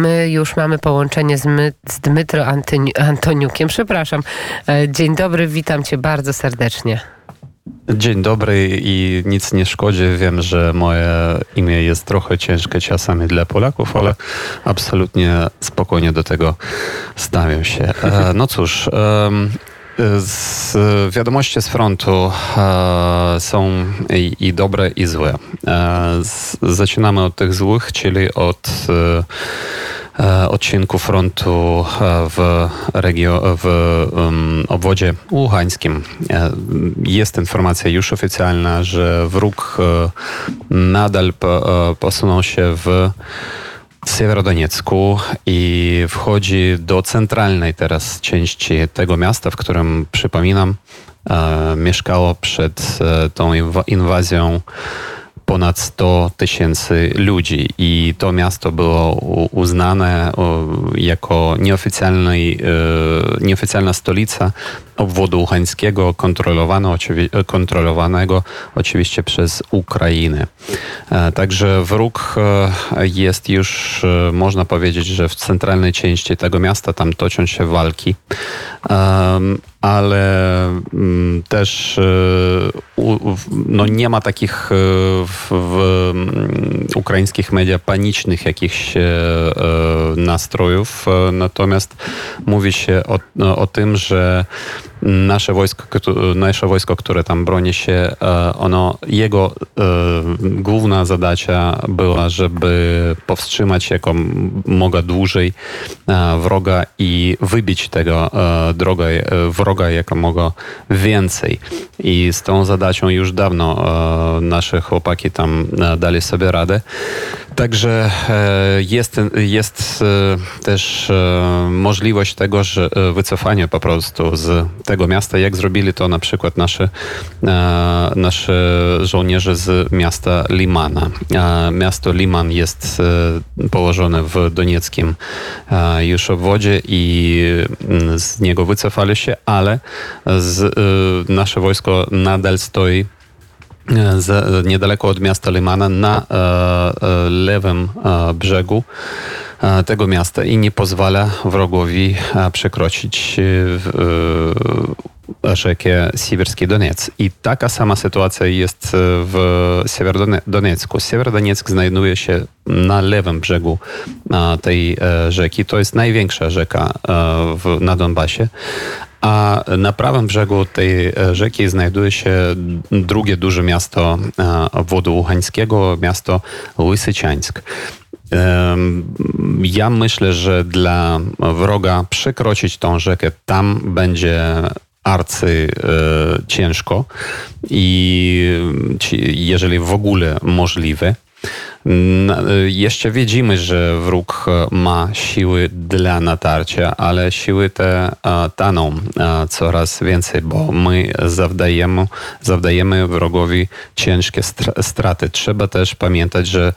My już mamy połączenie z, my, z Dmytro Antyni, Antoniukiem. Przepraszam. E, dzień dobry, witam cię bardzo serdecznie. Dzień dobry i nic nie szkodzi. Wiem, że moje imię jest trochę ciężkie czasami dla Polaków, ale absolutnie spokojnie do tego stawiam się. E, no cóż, z wiadomości z frontu e, są i, dobre, i złe. Zaczynamy od tych złych, czyli od odcinku frontu w, regio, w obwodzie łuchańskim. Jest informacja już oficjalna, że wróg nadal posunął się w Siewerodoniecku i wchodzi do centralnej teraz części tego miasta, w którym, przypominam, e, mieszkało przed e, tą inwazją ponad 100 tysięcy ludzi i to miasto było uznane jako e, nieoficjalna stolica obwodu uchańskiego, kontrolowanego oczywiście przez Ukrainę. E, także wróg e, jest już, można powiedzieć, że w centralnej części tego miasta tam toczą się walki ale mm, też e, no nie ma takich e, w, w mm, ukraińskich media panicznych jakichś e, nastrojów, natomiast mówi się o, o tym, że nasze wojsko, nasze wojsko, które tam broni się, ono, jego główna zadacza była, żeby powstrzymać jako mogła dłużej wroga i wybić tego drogę wroga wroga jakomogo więcej. I z tą zadачą już dawno e, nasze chłopaki tam e, dali sobie radę. Także e, jest, jest też możliwość tego, że wycofanie po prostu z tego miasta, jak zrobili to na przykład nasze, nasze żołnierze z miasta Limana. Miasto Liman jest położone w donieckim już obwodzie i mm, z niego wycofali się, ale z, nasze wojsko nadal stoi z, niedaleko od miasta Limana na e, lewym e, brzegu tego miasta i nie pozwala wrogowi przekroczyć rzekę Siewierski Doniec. I taka sama sytuacja jest w Siewierodoniecku. Siewierodoniec znajduje się na lewym brzegu tej rzeki. To jest największa rzeka w, na Donbasie, a na prawym brzegu tej e, rzeki znajduje się drugie duże miasto e, obwodu łuchańskiego, miasto Łysyciańsk. Ja myślę, że dla wroga przekroczyć tą rzekę tam będzie arcy e, ciężko i jeżeli w ogóle możliwe. Jeszcze widzimy, że wróg ma siły dla natarcia, ale siły te taną coraz więcej, bo my zawdajemy, zawdajemy wrogowi ciężkie straty. Trzeba też pamiętać, że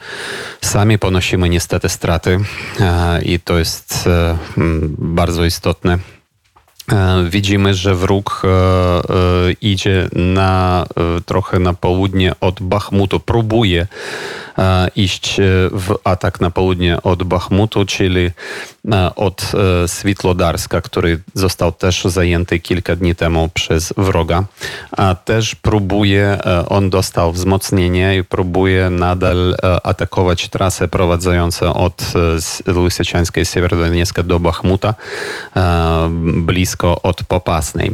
sami ponosimy niestety straty i to jest e, bardzo istotne. E, widzimy, że wróg e, idzie na, trochę na południe od Bachmutu, próbuje E, iść e, w atak na południe od Bachmutu, czyli e, od Switlodarska, który został też zajęty kilka dni temu przez wroga. A też próbuje, on dostał wzmocnienie i próbuje nadal atakować trasę prowadzącą od Lysyczańskiej Siewierodoniecka do Bachmuta, blisko od Popasnej.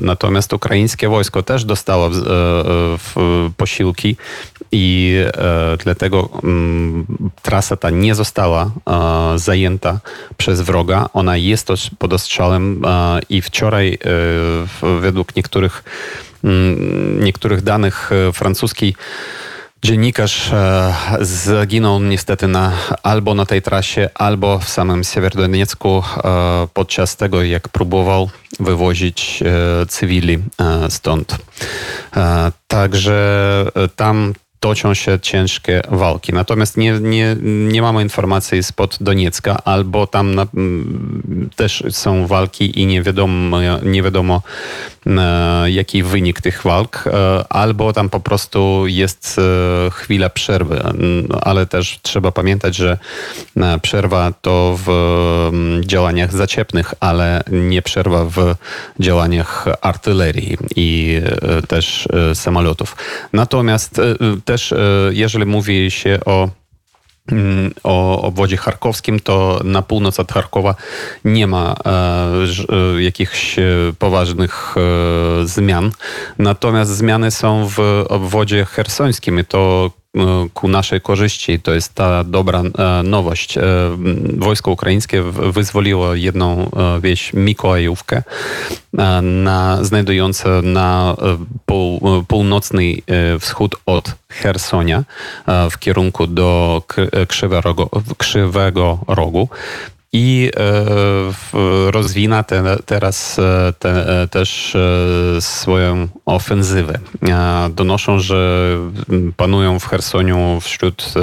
Natomiast ukraińskie wojsko też dostało posiłki i dlatego um, trasa ta nie została uh, zajęta przez wroga. Ona jest pod ostrzałem uh, i wczoraj uh, według niektórych, mm, niektórych danych francuskiej Dziennikarz zaginął niestety na, albo na tej trasie, albo w samym Siewierodoniecku podczas tego, jak próbował wywozić cywili stąd. Także tam toczą się ciężkie walki. Natomiast nie, nie, nie mamy informacji spod Doniecka, albo tam na, też są walki i nie wiadomo, nie wiadomo jaki wynik tych walk, albo tam po prostu jest chwila przerwy. Ale też trzeba pamiętać, że przerwa to w działaniach zaciepnych, ale nie przerwa w działaniach artylerii i też samolotów. Natomiast też jeżeli mówi się o mm, o obwodzie charkowskim, to na północ od Charkowa nie ma e, e, jakichś poważnych e, zmian. Natomiast zmiany są w obwodzie hersońskim i to ku naszej korzyści. To jest ta dobra nowość. Wojsko ukraińskie wyzwoliło jedną wieś Mikołajówkę, na, znajdującą na pół, północny wschód od Hersonia w kierunku do Krzywego, Krzywego Rogu i e, rozwina te, teraz e, te, e, też swoją ofensywę. Donoszą, że panują w Chersoniu wśród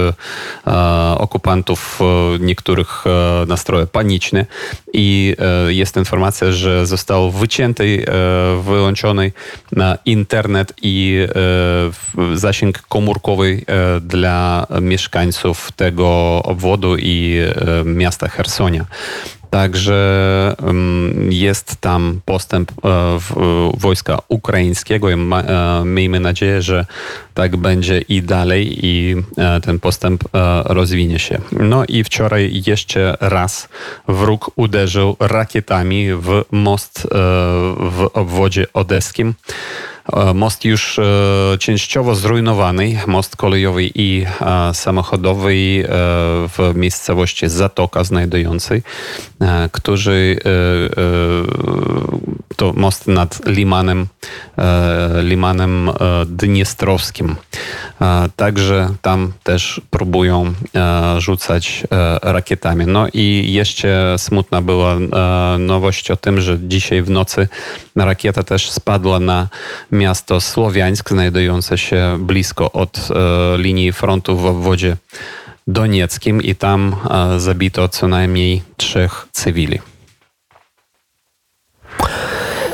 okupantów niektórych nastroje paniczne i jest informacja, że został wycięty, wyłączony internet i zasięg komórkowy dla mieszkańców tego obwodu i miasta Hersonia. Także jest tam postęp e, wojska ukraińskiego i e, miejmy nadzieję, że tak będzie i dalej i e, ten postęp rozwinie się. No i wczoraj jeszcze raz wróg uderzył rakietami w most w obwodzie odeskim. E, most już e, częściowo zrujnowany, most kolejowy i e, samochodowy w miejscowości Zatoka znajdującej, którzy to most nad Limanem, Limanem Dniestrowskim. Także tam też próbują rzucać rakietami. No i jeszcze smutna była nowość o tym, że dzisiaj w nocy rakieta też spadła na miasto Słowiańsk, znajdujące się blisko od e, linii frontu w obwodzie donieckim i tam e, zabito co najmniej trzech cywili.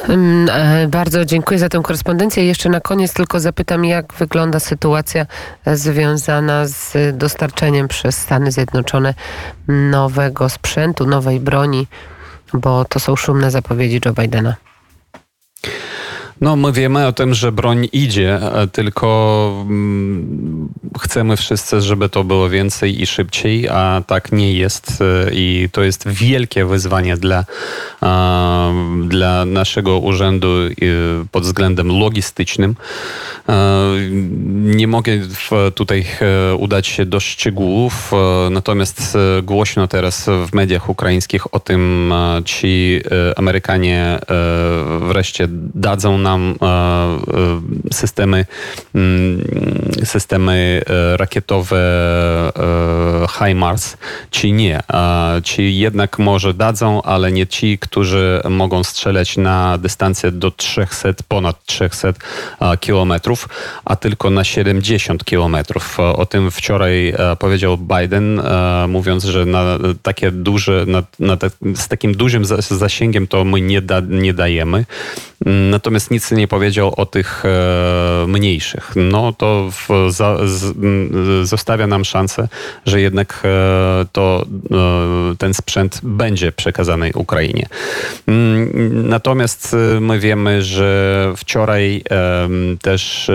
Mm, e, bardzo dziękuję za tę korespondencję. Jeszcze na koniec tylko zapytam, jak wygląda sytuacja związana z dostarczeniem przez Stany Zjednoczone nowego sprzętu, nowej broni, bo to są szumne zapowiedzi Joe Bidena. No, my wiemy o tym, że broń idzie, e, tylko mm, chcemy wszyscy, żeby to było więcej i szybciej, a tak nie jest. E, I to jest wielkie wyzwanie dla, dla naszego urzędu pod względem logistycznym. E, nie mogę tutaj udać się do szczegółów, natomiast głośno teraz w mediach ukraińskich o tym, ci Amerykanie wreszcie dadzą nam e, e, systemy, mm, systemy e, rakietowe HIMARS, czy nie. Czy jednak może dadzą, ale nie ci, którzy mogą strzelać na dystancję do 300, ponad 300 kilometrów, a tylko na 70 kilometrów. O tym wczoraj powiedział Biden, mówiąc, że na takie duże, na, na te, z takim dużym zasięgiem to my nie, da, nie dajemy. Natomiast nic nie powiedział o tych e, mniejszych. No to w, za, z, zostawia nam szansę, że jednak e, to, e, ten sprzęt będzie przekazany Ukrainie. Natomiast my wiemy, że wczoraj też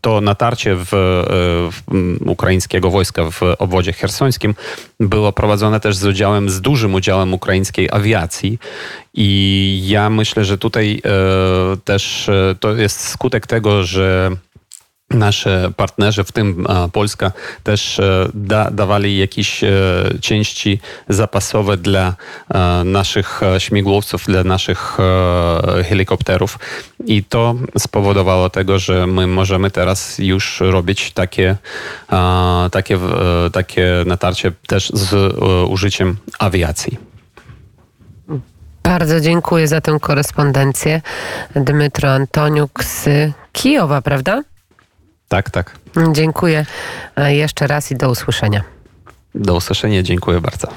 to natarcie w, w ukraińskiego wojska w obwodzie hersońskim było prowadzone też z udziałem, z dużym udziałem ukraińskiej awiacji. I ja myślę, że tutaj e, też e, to jest skutek tego, że nasze partnerzy, w tym Polska, też e, da, dawali jakieś części zapasowe dla naszych śmigłowców, dla naszych helikopterów. I to spowodowało tego, że my możemy teraz już robić takie, takie, takie natarcie też z użyciem awiacji. Bardzo dziękuję za tę korespondencję. Dmytro Antoniuk z Kijowa, prawda? Tak, tak. Dziękuję jeszcze raz i do usłyszenia. Do usłyszenia, dziękuję bardzo.